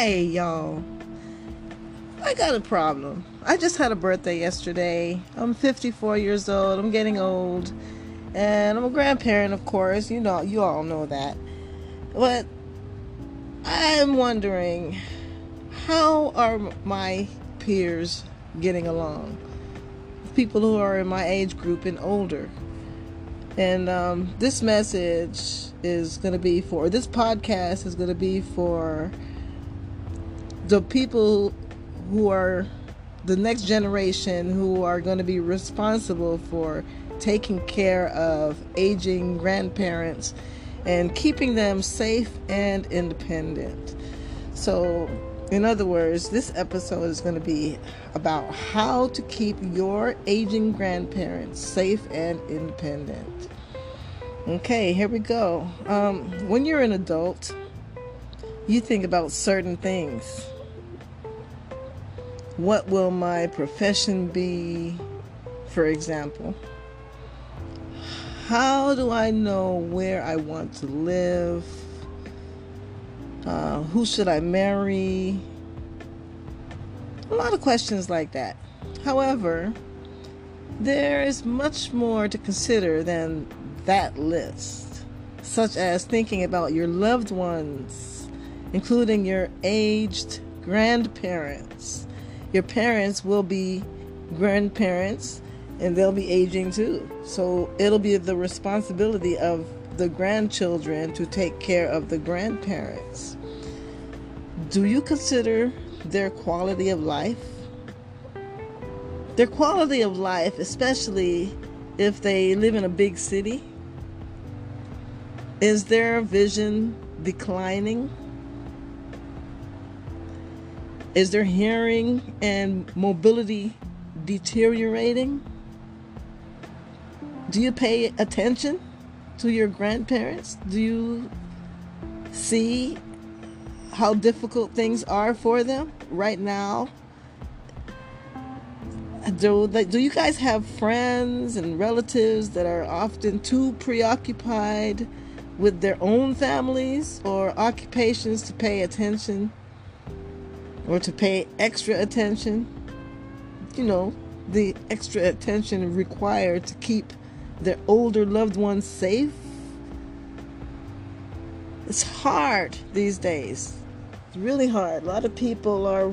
Hey, y'all. I got a problem. I just had a birthday yesterday. I'm 54 years old. I'm getting old. And I'm a grandparent, of course. You know, you all know that. But I'm wondering how are my peers getting along? People who are in my age group and older. And um, this message is going to be for, this podcast is going to be for the people who are the next generation who are going to be responsible for taking care of aging grandparents and keeping them safe and independent. So, in other words, this episode is going to be about how to keep your aging grandparents safe and independent. Okay, here we go. Um, when you're an adult, you think about certain things what will my profession be, for example? How do I know where I want to live? Uh, who should I marry? A lot of questions like that. However, there is much more to consider than that list, such as thinking about your loved ones, including your aged grandparents your parents will be grandparents and they'll be aging too. So it'll be the responsibility of the grandchildren to take care of the grandparents. Do you consider their quality of life? Their quality of life, especially if they live in a big city, is their vision declining? Is their hearing and mobility deteriorating? Do you pay attention to your grandparents? Do you see how difficult things are for them right now? Do, do you guys have friends and relatives that are often too preoccupied with their own families or occupations to pay attention or to pay extra attention. You know, the extra attention required to keep their older loved ones safe. It's hard these days. It's really hard. A lot of people are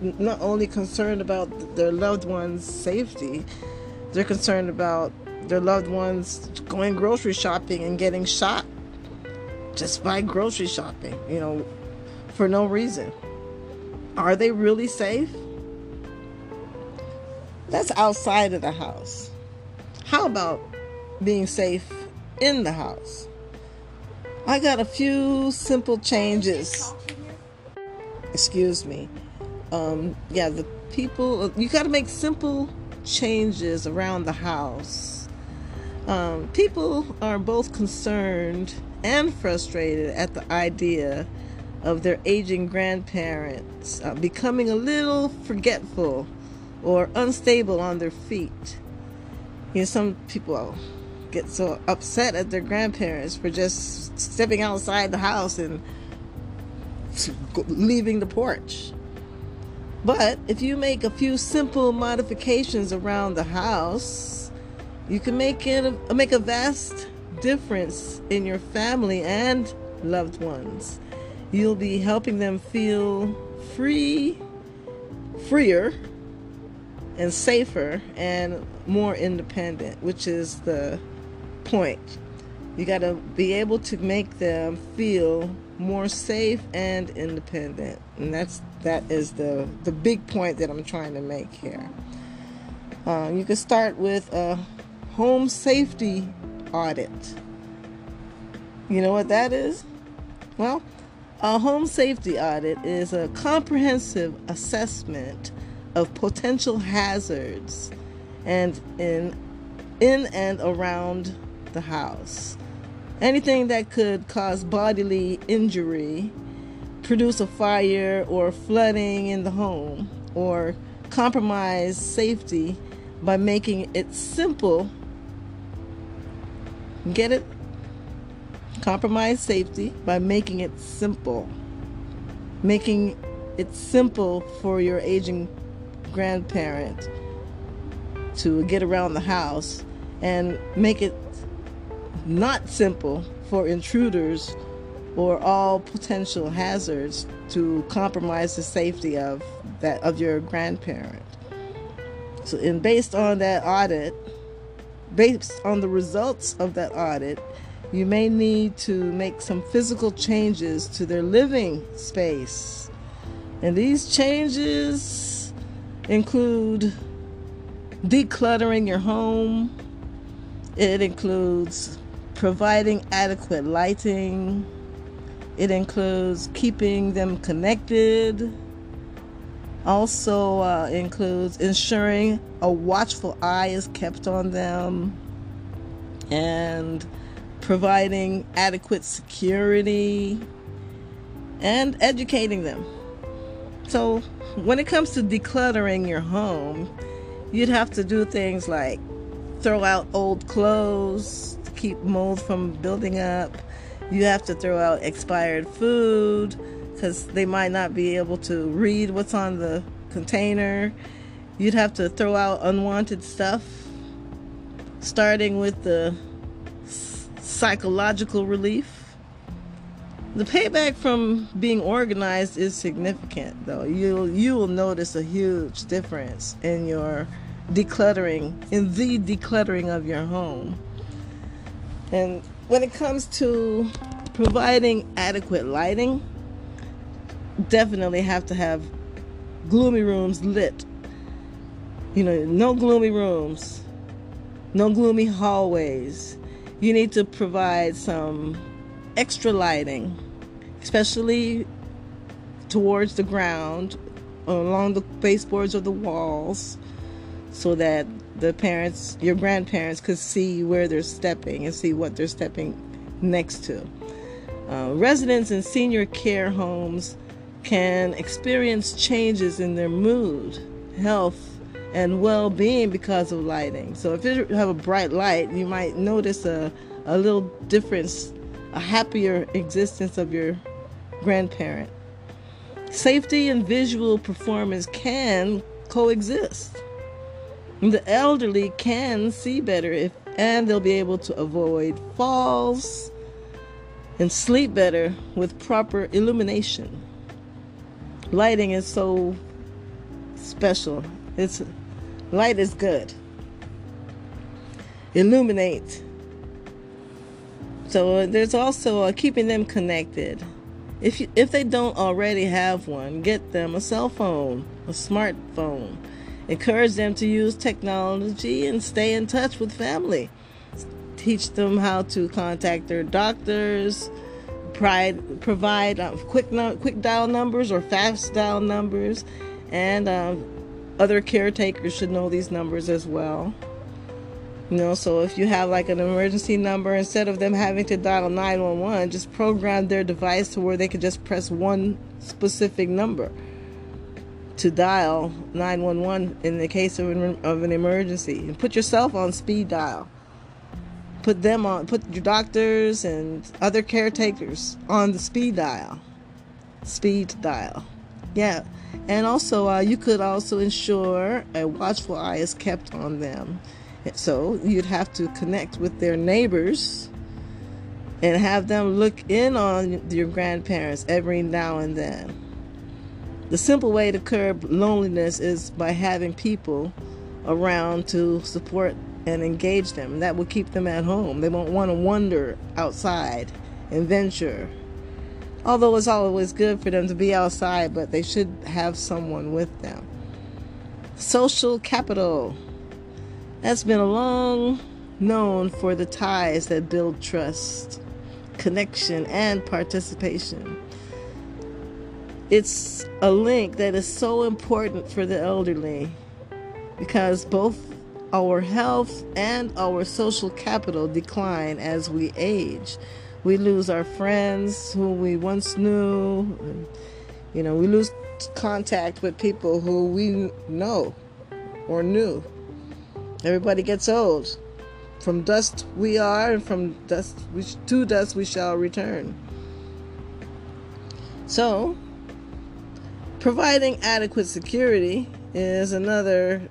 not only concerned about their loved ones' safety, they're concerned about their loved ones going grocery shopping and getting shot just by grocery shopping, you know, for no reason. Are they really safe? That's outside of the house. How about being safe in the house? I got a few simple changes. Excuse me. Um, yeah, the people, you got to make simple changes around the house. Um, people are both concerned and frustrated at the idea of their aging grandparents uh, becoming a little forgetful or unstable on their feet. You know, some people get so upset at their grandparents for just stepping outside the house and leaving the porch. But if you make a few simple modifications around the house, you can make it a, make a vast difference in your family and loved ones. You'll be helping them feel free, freer, and safer and more independent, which is the point. You got to be able to make them feel more safe and independent. And that's that is the the big point that I'm trying to make here. Uh, you can start with a home safety audit. You know what that is? Well, a home safety audit is a comprehensive assessment of potential hazards and in in and around the house. Anything that could cause bodily injury, produce a fire or flooding in the home, or compromise safety by making it simple. Get it? Compromise safety by making it simple. making it simple for your aging grandparent to get around the house and make it not simple for intruders or all potential hazards to compromise the safety of that of your grandparent. So and based on that audit, based on the results of that audit, you may need to make some physical changes to their living space. And these changes include decluttering your home. It includes providing adequate lighting. It includes keeping them connected. Also uh, includes ensuring a watchful eye is kept on them and providing adequate security and educating them. So, when it comes to decluttering your home, you'd have to do things like throw out old clothes to keep mold from building up. You have to throw out expired food because they might not be able to read what's on the container. You'd have to throw out unwanted stuff, starting with the psychological relief the payback from being organized is significant, though. You'll you will notice a huge difference in your decluttering, in the decluttering of your home. And when it comes to providing adequate lighting, definitely have to have gloomy rooms lit. You know, no gloomy rooms, no gloomy hallways. You need to provide some extra lighting, especially towards the ground, along the baseboards of the walls, so that the parents, your grandparents, could see where they're stepping and see what they're stepping next to. Uh, residents in senior care homes can experience changes in their mood, health, and well being because of lighting. So, if you have a bright light, you might notice a, a little difference a happier existence of your grandparent. Safety and visual performance can coexist. The elderly can see better if and they'll be able to avoid falls and sleep better with proper illumination. Lighting is so special. It's light is good. Illuminate so uh, there's also uh, keeping them connected. If you, if they don't already have one, get them a cell phone, a smartphone. Encourage them to use technology and stay in touch with family. Teach them how to contact their doctors. Provide, uh, quick quick dial numbers or fast dial numbers, and uh, other caretakers should know these numbers as well. You know, so if you have like an emergency number, instead of them having to dial 911, just program their device to where they can just press one specific number to dial 911 in the case of an, of an emergency. And put yourself on speed dial. Put them on, put your doctors and other caretakers on the speed dial. Speed dial. Yeah. And also, uh, you could also ensure a watchful eye is kept on them so you'd have to connect with their neighbors and have them look in on your grandparents every now and then. The simple way to curb loneliness is by having people around to support and engage them. That will keep them at home. They won't want to wander outside and venture. Although it's always good for them to be outside, but they should have someone with them. Social capital That's been long known for the ties that build trust, connection, and participation. It's a link that is so important for the elderly because both our health and our social capital decline as we age. We lose our friends who we once knew. You know, we lose contact with people who we know or knew. Everybody gets old. From dust we are, and from dust we, to dust we shall return. So, Providing adequate security is another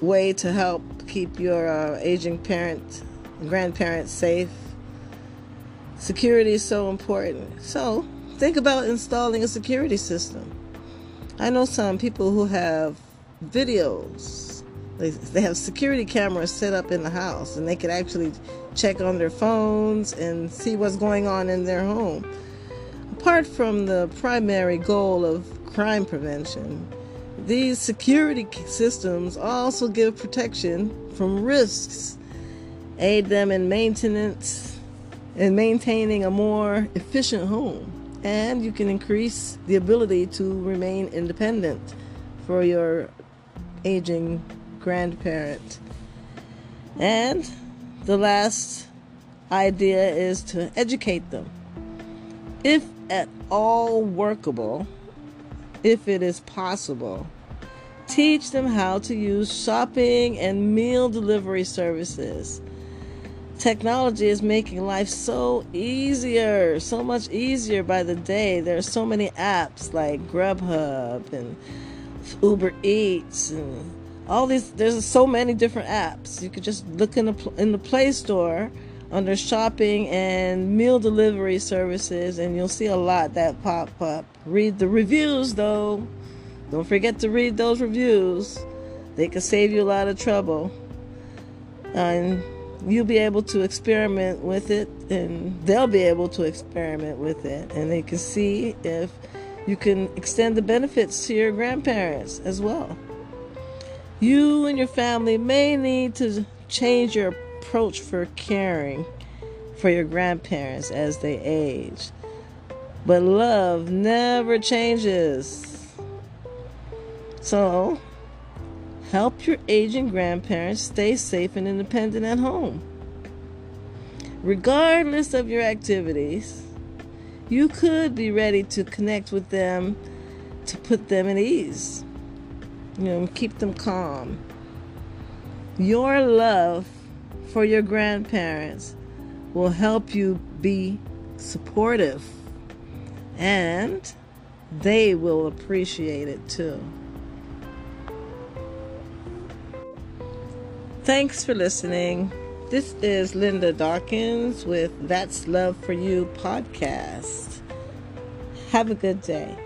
way to help keep your uh, aging parent and grandparents safe. Security is so important. So, think about installing a security system. I know some people who have videos. They, they have security cameras set up in the house and they can actually check on their phones and see what's going on in their home. Apart from the primary goal of crime prevention, these security systems also give protection from risks, aid them in maintenance and maintaining a more efficient home, and you can increase the ability to remain independent for your aging grandparent. And the last idea is to educate them. If at all workable, if it is possible. Teach them how to use shopping and meal delivery services. Technology is making life so easier, so much easier by the day. There are so many apps like Grubhub and Uber Eats and all these there's so many different apps. You could just look in the in the Play Store under shopping and meal delivery services, and you'll see a lot that pop up. Read the reviews though. Don't forget to read those reviews. They could save you a lot of trouble. And you'll be able to experiment with it, and they'll be able to experiment with it, and they can see if you can extend the benefits to your grandparents as well. You and your family may need to change your approach for caring for your grandparents as they age. But love never changes. So, help your aging grandparents stay safe and independent at home. Regardless of your activities, you could be ready to connect with them to put them at ease. You know, keep them calm. Your love for your grandparents will help you be supportive and they will appreciate it too. Thanks for listening. This is Linda Dawkins with That's Love for You podcast. Have a good day.